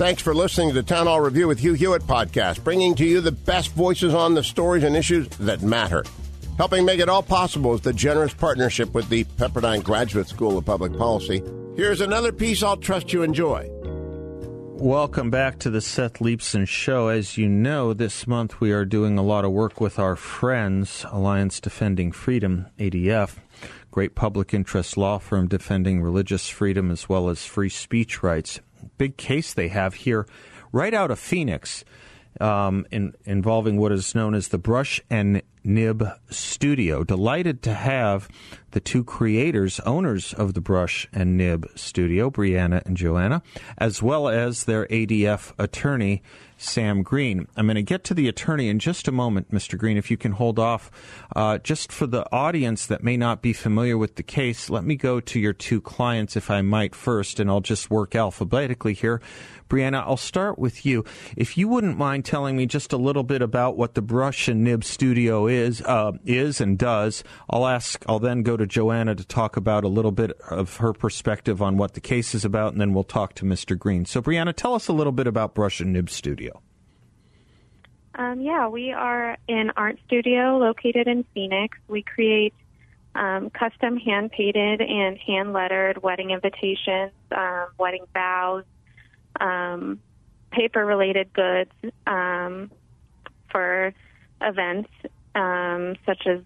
Thanks for listening to the Town Hall Review with Hugh Hewitt podcast, bringing to you the best voices on the stories and issues that matter. Helping make it all possible is the generous partnership with the Pepperdine Graduate School of Public Policy. Here's another piece I'll trust you enjoy. Welcome back to the Seth Leibsohn Show. As you know, this month we are doing a lot of work with our friends, Alliance Defending Freedom, ADF, great public interest law firm defending religious freedom as well as free speech rights big case they have here, right out of Phoenix, um, in, involving what is known as the Brush and Nib Studio. Delighted to have the two creators, owners of the Brush and Nib Studio, Brianna and Joanna, as well as their ADF attorney, Sam Green. I'm going to get to the attorney in just a moment, Mr. Green, if you can hold off. Uh, just for the audience that may not be familiar with the case, let me go to your two clients, if I might, first, and I'll just work alphabetically here. Brianna, I'll start with you. If you wouldn't mind telling me just a little bit about what the Brush and Nib Studio is, uh, is and does, I'll ask. I'll then go to Joanna to talk about a little bit of her perspective on what the case is about, and then we'll talk to Mr. Green. So, Brianna, tell us a little bit about Brush and Nib Studio. Um, yeah, we are an art studio located in Phoenix. We create um, custom hand painted and hand lettered wedding invitations, um, wedding vows, um, paper related goods um, for events um, such as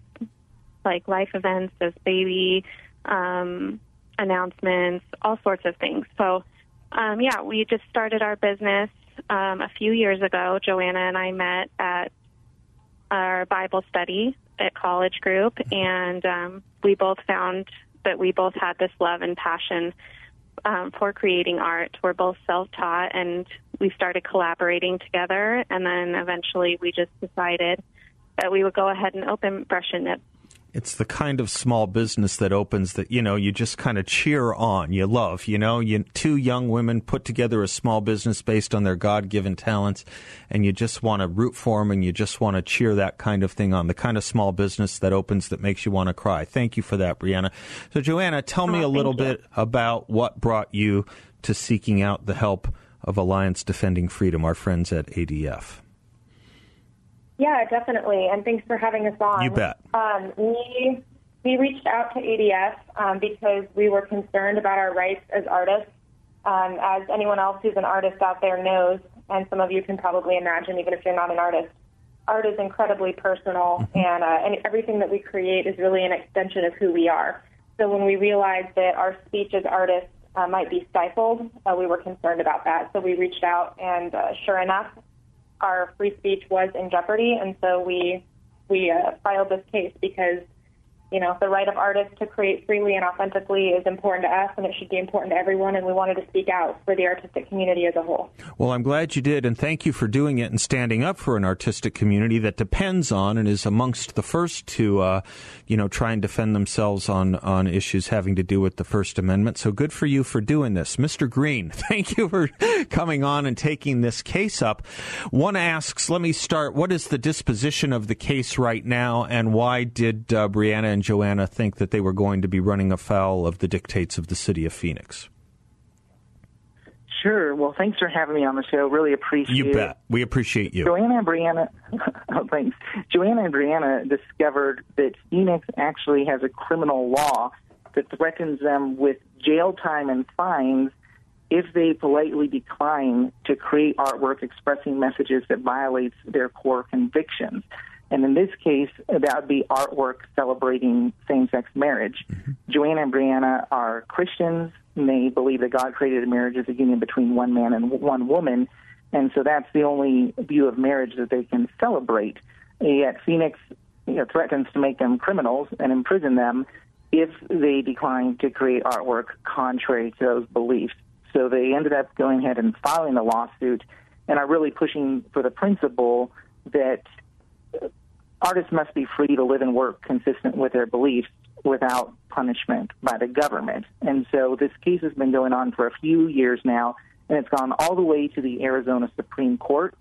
like life events, as baby um, announcements, all sorts of things. So, um, yeah, we just started our business um, a few years ago. Joanna and I met at our Bible study at college group, and um, we both found that we both had this love and passion um, for creating art. We're both self taught, and we started collaborating together, and then eventually we just decided that we would go ahead and open Brush and Nib. it's the kind of small business that opens that you know you just kind of cheer on. You love you know? You two young women put together a small business based on their god-given talents and you just want to root for them and you just want to cheer that kind of thing on the kind of small business that opens that makes you want to cry. Thank you for that brianna. So joanna tell me oh, a little you. bit about what brought you to seeking out the help of alliance defending freedom our friends at adf yeah, definitely. And thanks for having us on. You bet. Um, we we reached out to ADF um, because we were concerned about our rights as artists. Um, as anyone else who's an artist out there knows, and some of you can probably imagine, even if you're not an artist, art is incredibly personal, mm-hmm. and, uh, and everything that we create is really an extension of who we are. So when we realized that our speech as artists uh, might be stifled, uh, we were concerned about that. So we reached out, and uh, sure enough, our free speech was in jeopardy, and so we we uh, filed this case because you know the right of artists to create freely and authentically is important to us, and it should be important to everyone. And we wanted to speak out for the artistic community as a whole. Well, I'm glad you did, and thank you for doing it and standing up for an artistic community that depends on and is amongst the first to, uh, you know, try and defend themselves on on issues having to do with the First Amendment. So good for you for doing this, Mr. Green. Thank you for coming on and taking this case up. One asks, let me start. What is the disposition of the case right now, and why did uh, Brianna and Joanna think that they were going to be running afoul of the dictates of the city of Phoenix? Sure. Well, thanks for having me on the show. Really appreciate You bet. We appreciate you. Joanna and Brianna, oh, thanks. Joanna and Brianna discovered that Phoenix actually has a criminal law that threatens them with jail time and fines if they politely decline to create artwork expressing messages that violates their core convictions. And in this case, that would be artwork celebrating same sex marriage. Mm-hmm. Joanna and Brianna are Christians. And they believe that God created marriage as a union between one man and one woman. And so that's the only view of marriage that they can celebrate. Yet Phoenix you know, threatens to make them criminals and imprison them if they decline to create artwork contrary to those beliefs. So they ended up going ahead and filing the lawsuit and are really pushing for the principle that artists must be free to live and work consistent with their beliefs without punishment by the government. And so this case has been going on for a few years now, and it's gone all the way to the Arizona Supreme Court.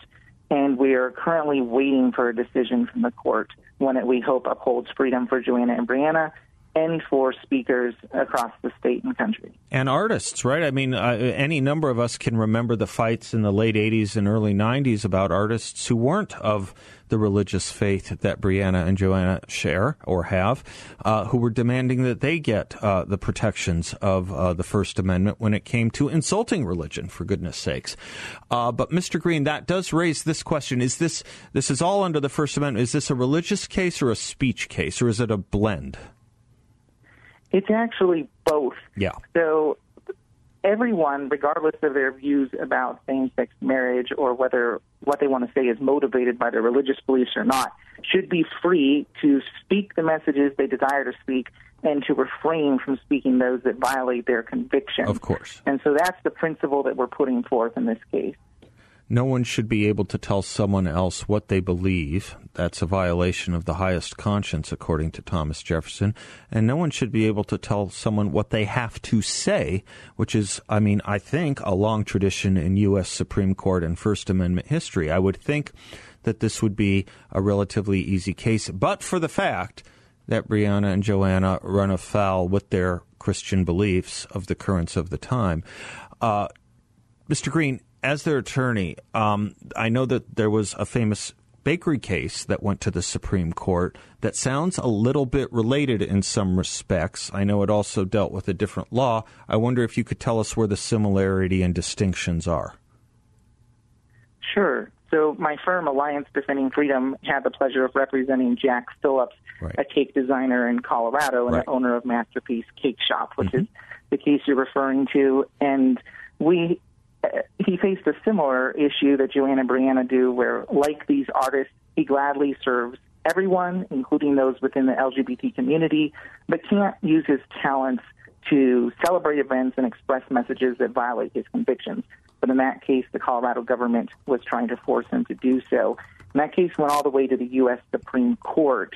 And we are currently waiting for a decision from the court, one that we hope upholds freedom for Joanna and Brianna and for speakers across the state and country. And artists, right? I mean, uh, any number of us can remember the fights in the late 80s and early 90s about artists who weren't of the religious faith that Brianna and Joanna share or have, uh, who were demanding that they get uh, the protections of uh, the First Amendment when it came to insulting religion, for goodness sakes. Uh, but, Mr. Green, that does raise this question. Is this, this is all under the First Amendment. Is this a religious case or a speech case, or is it a blend? It's actually both. Yeah. So everyone, regardless of their views about same-sex marriage or whether what they want to say is motivated by their religious beliefs or not, should be free to speak the messages they desire to speak and to refrain from speaking those that violate their conviction. Of course. And so that's the principle that we're putting forth in this case. No one should be able to tell someone else what they believe. That's a violation of the highest conscience, according to Thomas Jefferson. And no one should be able to tell someone what they have to say, which is, I mean, I think a long tradition in U.S. Supreme Court and First Amendment history. I would think that this would be a relatively easy case, but for the fact that Brianna and Joanna run afoul with their Christian beliefs of the currents of the time. Uh, Mr. Green, as their attorney, um, I know that there was a famous bakery case that went to the Supreme Court that sounds a little bit related in some respects. I know it also dealt with a different law. I wonder if you could tell us where the similarity and distinctions are. Sure. So, my firm, Alliance Defending Freedom, had the pleasure of representing Jack Phillips, right. a cake designer in Colorado and right. the owner of Masterpiece Cake Shop, which mm-hmm. is the case you're referring to. And we he faced a similar issue that Joanna and Brianna do, where, like these artists, he gladly serves everyone, including those within the LGBT community, but can't use his talents to celebrate events and express messages that violate his convictions. But in that case, the Colorado government was trying to force him to do so. And that case went all the way to the U.S. Supreme Court.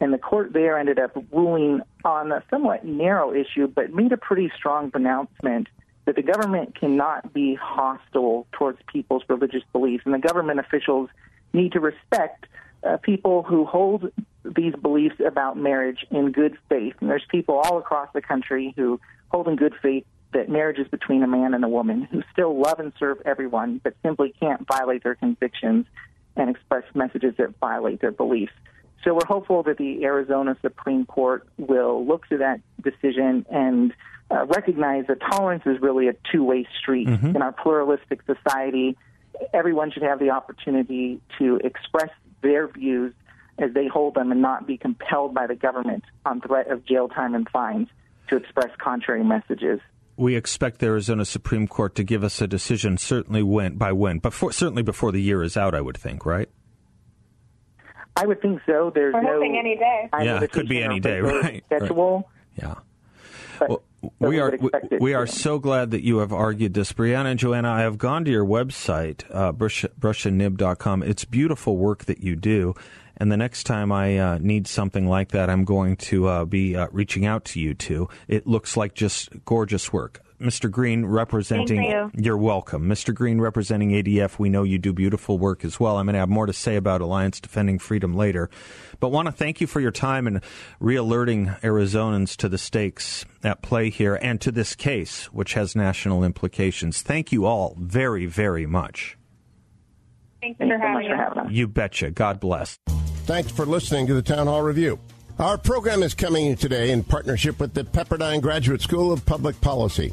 And the court there ended up ruling on a somewhat narrow issue, but made a pretty strong pronouncement that the government cannot be hostile towards people's religious beliefs, and the government officials need to respect uh, people who hold these beliefs about marriage in good faith. And there's people all across the country who hold in good faith that marriage is between a man and a woman who still love and serve everyone, but simply can't violate their convictions and express messages that violate their beliefs. So we're hopeful that the Arizona Supreme Court will look to that decision and uh, recognize that tolerance is really a two-way street mm-hmm. in our pluralistic society. Everyone should have the opportunity to express their views as they hold them and not be compelled by the government on threat of jail time and fines to express contrary messages. We expect the Arizona Supreme Court to give us a decision, certainly when by when, before certainly before the year is out. I would think, right? I would think so. There's We're no hoping any day. Yeah, it could be any day, right? Schedule. Right. Yeah. Well, we, are we, we are so glad that you have argued this, Brianna and Joanna. I have gone to your website, uh, brush, brushandnib.com. It's beautiful work that you do, and the next time I uh, need something like that, I'm going to uh, be uh, reaching out to you two. It looks like just gorgeous work. Mr. Green representing. Thank you. You're welcome. Mr. Green representing ADF. We know you do beautiful work as well. I'm going to have more to say about Alliance Defending Freedom later. But want to thank you for your time and re-alerting Arizonans to the stakes at play here and to this case, which has national implications. Thank you all very, very much. Thanks for having for having us. You betcha. God bless. Thanks for listening to the Town Hall Review. Our program is coming today in partnership with the Pepperdine Graduate School of Public Policy.